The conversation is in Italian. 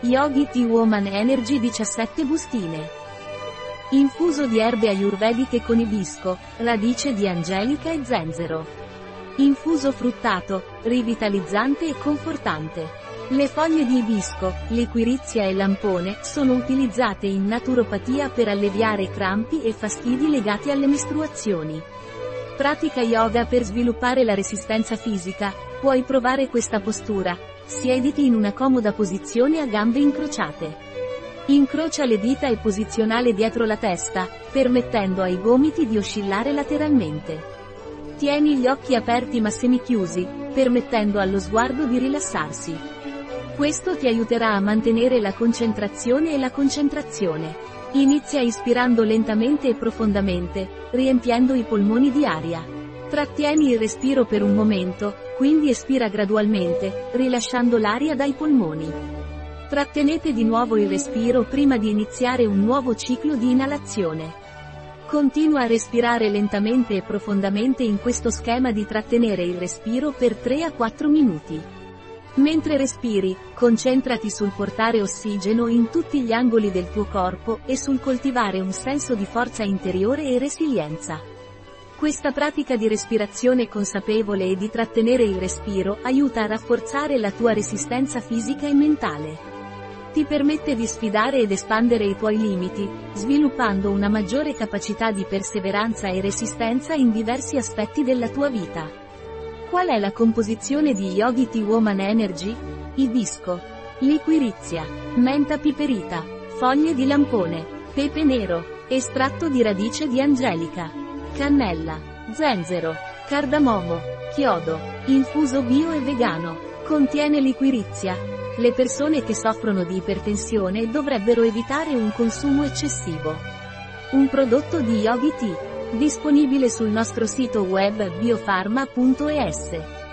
Yogi Tea Woman Energy 17 bustine. Infuso di erbe ayurvediche con ibisco, radice di angelica e zenzero. Infuso fruttato, rivitalizzante e confortante. Le foglie di ibisco, liquirizia e lampone sono utilizzate in naturopatia per alleviare crampi e fastidi legati alle mestruazioni. Pratica yoga per sviluppare la resistenza fisica, puoi provare questa postura. Siediti in una comoda posizione a gambe incrociate. Incrocia le dita e posizionale dietro la testa, permettendo ai gomiti di oscillare lateralmente. Tieni gli occhi aperti ma semichiusi, permettendo allo sguardo di rilassarsi. Questo ti aiuterà a mantenere la concentrazione e la concentrazione. Inizia ispirando lentamente e profondamente, riempiendo i polmoni di aria. Trattieni il respiro per un momento, quindi espira gradualmente, rilasciando l'aria dai polmoni. Trattenete di nuovo il respiro prima di iniziare un nuovo ciclo di inalazione. Continua a respirare lentamente e profondamente in questo schema di trattenere il respiro per 3 a 4 minuti. Mentre respiri, concentrati sul portare ossigeno in tutti gli angoli del tuo corpo e sul coltivare un senso di forza interiore e resilienza. Questa pratica di respirazione consapevole e di trattenere il respiro aiuta a rafforzare la tua resistenza fisica e mentale. Ti permette di sfidare ed espandere i tuoi limiti, sviluppando una maggiore capacità di perseveranza e resistenza in diversi aspetti della tua vita. Qual è la composizione di Yogi Tea Woman Energy? Ibisco. Liquirizia. Menta piperita. Foglie di lampone. Pepe nero. Estratto di radice di angelica. Cannella. Zenzero. Cardamomo. Chiodo. Infuso bio e vegano. Contiene liquirizia. Le persone che soffrono di ipertensione dovrebbero evitare un consumo eccessivo. Un prodotto di Yogi Tea. Disponibile sul nostro sito web biofarma.es.